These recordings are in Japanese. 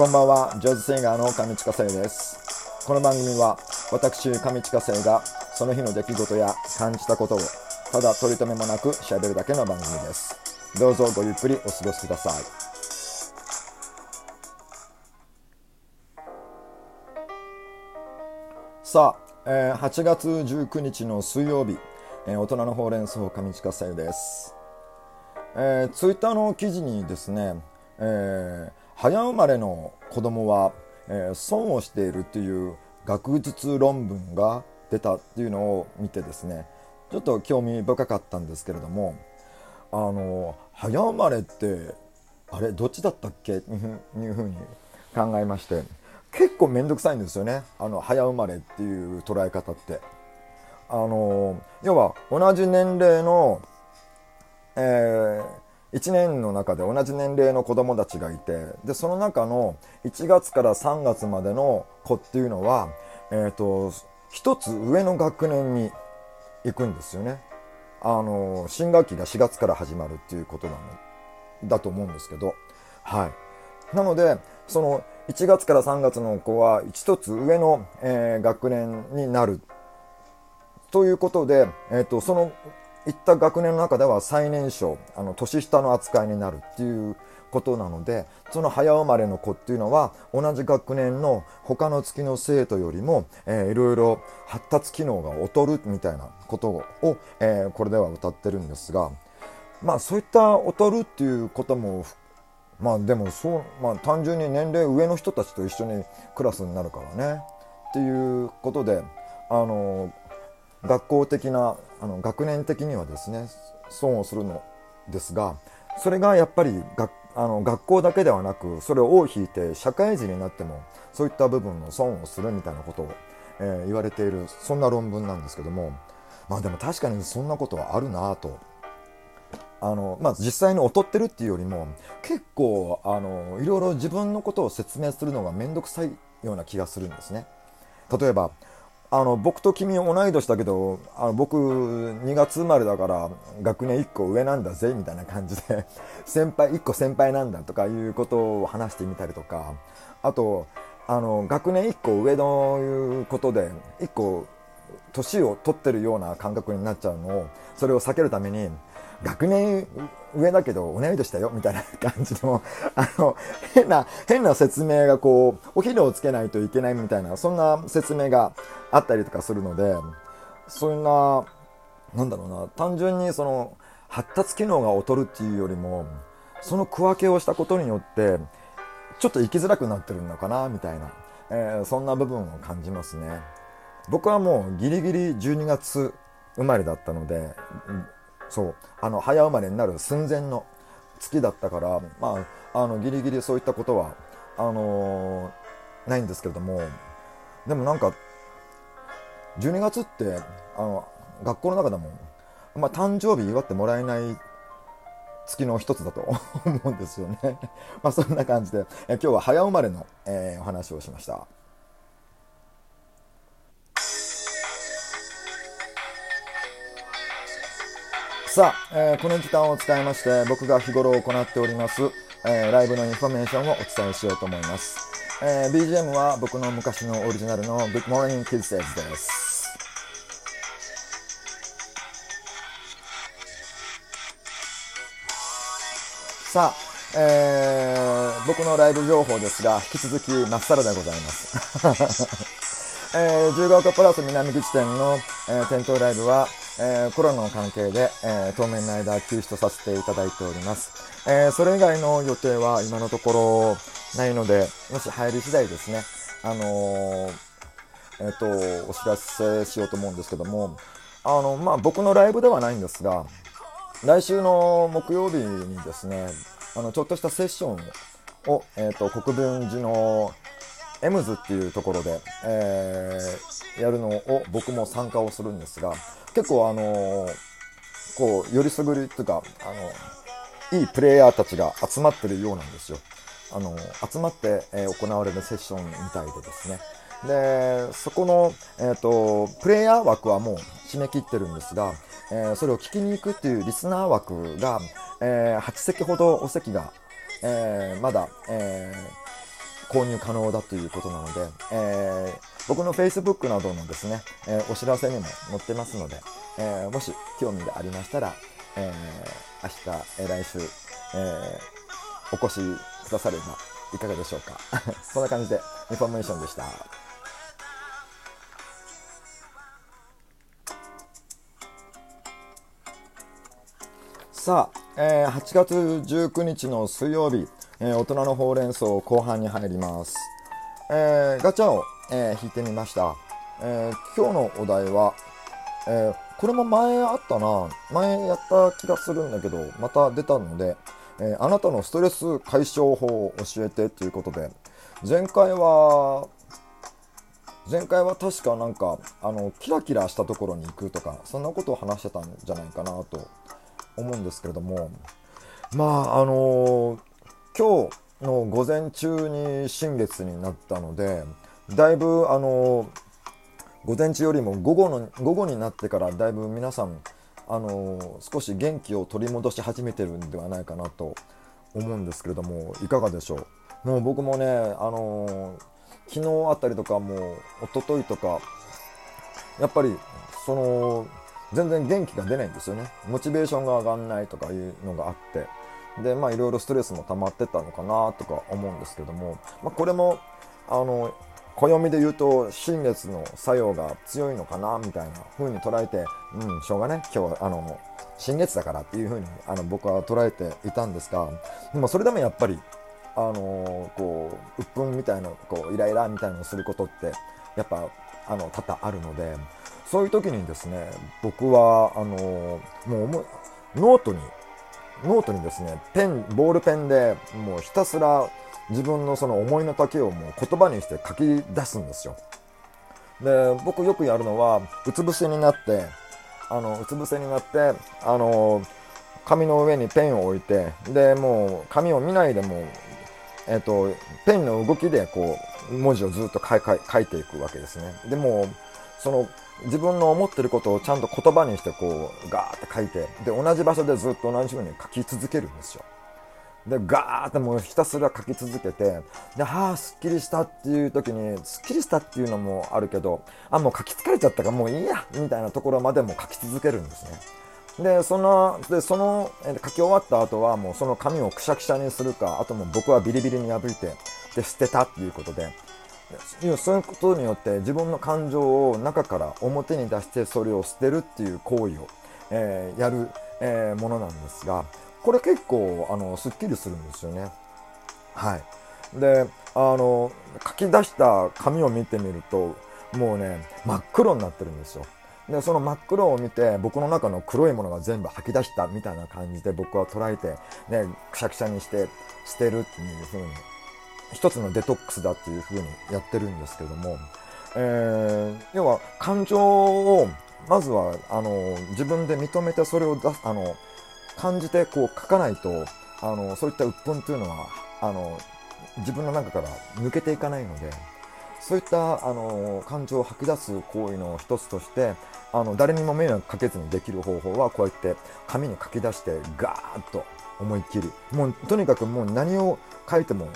こんばんは、ジョーズシンガーの上地下生です。この番組は、私、上地下生が、その日の出来事や感じたことを、ただ取り留めもなく喋るだけの番組です。どうぞごゆっくりお過ごしください。さあ、えー8月19日の水曜日、えー大人のほうれん草上地下生です。えー、ツイッターの記事にですね、えー早生まれの子供は、えー損をしているっていう学術論文が出たっていうのを見てですねちょっと興味深かったんですけれどもあの早生まれってあれどっちだったっけ？っていうふうに考えまして結構面倒くさいんですよねあの早生まれっていう捉え方って。あの要は同じ年齢のえ1年の中で同じ年齢の子供たちがいてでその中の1月から3月までの子っていうのは、えー、と1つ上の学年に行くんですよね。あの新学期が4月から始まるっていうことなのだと思うんですけどはいなのでその1月から3月の子は1つ上の、えー学年になるということで、えー、とそのいった学年の中では最年少あの年下の扱いになるっていうことなのでその早生まれの子っていうのは同じ学年の他の月の生徒よりも、えーいろいろ発達機能が劣るみたいなことを、えーこれでは歌ってるんですがまあそういった劣るっていうこともまあでもそう、まあ、単純に年齢上の人たちと一緒にクラスになるからねっていうことであの学校的なあの学年的にはですね損をするのですがそれがやっぱり学あの学校だけではなくそれを尾を引いて社会人になってもそういった部分の損をするみたいなことを、えー言われているそんな論文なんですけどもまあでも確かにそんなことはあるなとあのまあ、実際に劣ってるっていうよりも結構あのいろいろ自分のことを説明するのが面倒くさいような気がするんですね。例えばあの僕と君同い年だけどあの僕2月生まれだから学年1個上なんだぜみたいな感じで 先輩1個先輩なんだとかいうことを話してみたりとかあとあの学年1個上のいうことで1個年を取ってるような感覚になっちゃうのをそれを避けるために学年上だけど同い年だよみたいな感じの あの変な変な説明がこうお昼をつけないといけないみたいなそんな説明があったりとかするのでそんななんだろうな単純にその発達機能が劣るっていうよりもその区分けをしたことによってちょっと生きづらくなってるのかなみたいな、えーそんな部分を感じますね。僕はもうギリギリ12月生まれだったのでうんそうあの早生まれになる寸前の月だったから、まあ、あのギリギリそういったことはあのーないんですけれどもでもなんか12月ってあの学校の中でも、まあ、誕生日祝ってもらえない月の一つだと 思うんですよね。まあそんな感じでえ今日は早生まれの、えーお話をしました。さあ、えーこの時間を使いまして僕が日頃行っております、えーライブのインフォメーションをお伝えしようと思います、えー BGM は僕の昔のオリジナルの Good Morning Kids です。さあ、えー僕のライブ情報ですが引き続きまっさらでございます。えー、十ヶ丘プラス南口店の、えー店頭ライブは、えーコロナの関係で、えー当面の間休止とさせていただいております。えーそれ以外の予定は今のところないので、もし入り次第ですね、あのーえっ、と、お知らせしようと思うんですけども、あの、まあ、僕のライブではないんですが、来週の木曜日にですね、あの、ちょっとしたセッションを、えっ、と、国分寺のエムズっていうところで、えーやるのを僕も参加をするんですが、結構あのーこう、よりすぐりっていうか、あの、いいプレイヤーたちが集まってるようなんですよ。あの、集まって、えー行われるセッションみたいでですね。で、そこの、えっ、と、プレイヤー枠はもう締め切ってるんですが、えーそれを聞きに行くっていうリスナー枠が、えー8席ほどお席が、えーまだ、えー購入可能だということなので、えー、僕の Facebook などのですね、えー、お知らせにも載ってますので、えー、もし興味がありましたら、えー、明日、えー、来週、えー、お越しくださればいかがでしょうか。そんな感じで、インフォメーションでした。さあ、えー、8月19日の水曜日、えー、大人のほうれん草後半に入ります。えー、ガチャを、え引いてみました。え今日のお題は、えこれも前あったな。前やった気がするんだけど、また出たので、えあなたのストレス解消法を教えてということで、前回は、前回は確かなんか、あの、キラキラしたところに行くとか、そんなことを話してたんじゃないかなと思うんですけれどもまああの今日の午前中に新月になったのでだいぶあの午前中よりも午後の午後になってからだいぶ皆さんあの少し元気を取り戻し始めてるんではないかなと思うんですけれどもいかがでしょう？もう僕もねあの昨日あたりとかもう一昨日とかやっぱりその全然元気が出ないんですよね。モチベーションが上がんないとかいうのがあって。でまあいろいろストレスも溜まってたのかなとか思うんですけども、まあ、これもあの暦で言うと新月の作用が強いのかなみたいな風に捉えてうんしょうがね。今日あの新月だからっていう風にあの僕は捉えていたんですが。でもそれでもやっぱりあのこう鬱憤みたいなこうイライラみたいなのをすることってやっぱあの多々あるので。そういう時にですね僕はあのもうノートにノートにですねペンボールペンでもうひたすら自分のその思いの丈をもう言葉にして書き出すんですよ。で僕よくやるのはうつ伏せになってあのうつ伏せになってあの紙の上にペンを置いてでもう紙を見ないでもえっとペンの動きでこう文字をずっと書いていくわけですね。でもその自分の思ってることをちゃんと言葉にしてこうガーって書いてで同じ場所でずっと同じように書き続けるんですよ。でガーってもうひたすら書き続けてではあすっきりしたっていう時にすっきりしたっていうのもあるけどあもう書き疲れちゃったからもういいやみたいなところまでも書き続けるんですね。でそのでその書き終わった後はもうその紙をくしゃくしゃにするかあともう僕はビリビリに破いてで捨てたっていうことでそういうことによって自分の感情を中から表に出してそれを捨てるっていう行為を、えー、やる、えー、ものなんですがこれ結構あのすっきりするんですよね。はい、であの書き出した紙を見てみるともうね真っ黒になってるんですよ。でその真っ黒を見て僕の中の黒いものが全部吐き出したみたいな感じで僕は捉えて、ね、くしゃくしゃにして捨てるっていう風に一つのデトックスだっていうふうにやってるんですけども、えー、要は感情をまずはあの自分で認めてそれを出すあの感じてこう書かないとあのそういった鬱憤というのはあの自分の中から抜けていかないのでそういったあの感情を吐き出す行為の一つとしてあの誰にも迷惑かけずにできる方法はこうやって紙に書き出してガーッと思いっきりもうとにかくもう何を書いても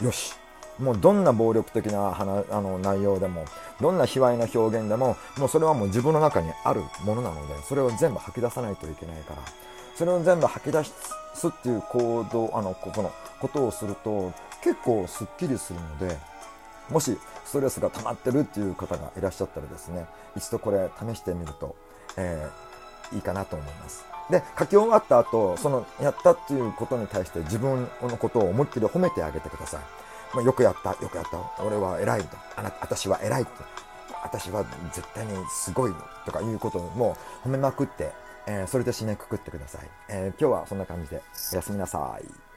よしもうどんな暴力的な話あの内容でもどんな卑猥な表現でももうそれはもう自分の中にあるものなのでそれを全部吐き出さないといけないからそれを全部吐き出すっていう行動あのここのことをすると結構すっきりするのでもしストレスが溜まってるっていう方がいらっしゃったらですね一度これ試してみると、えー、いいかなと思います。で書き終わった後そのやったっていうことに対して自分のことを思いっきり褒めてあげてください、まあ、よくやったよくやった。俺は偉いと。あな私は偉いと。私は絶対にすごいとかいうことも褒めまくって、えー、それで締めくくってください、えー、今日はそんな感じでおやすみなさい。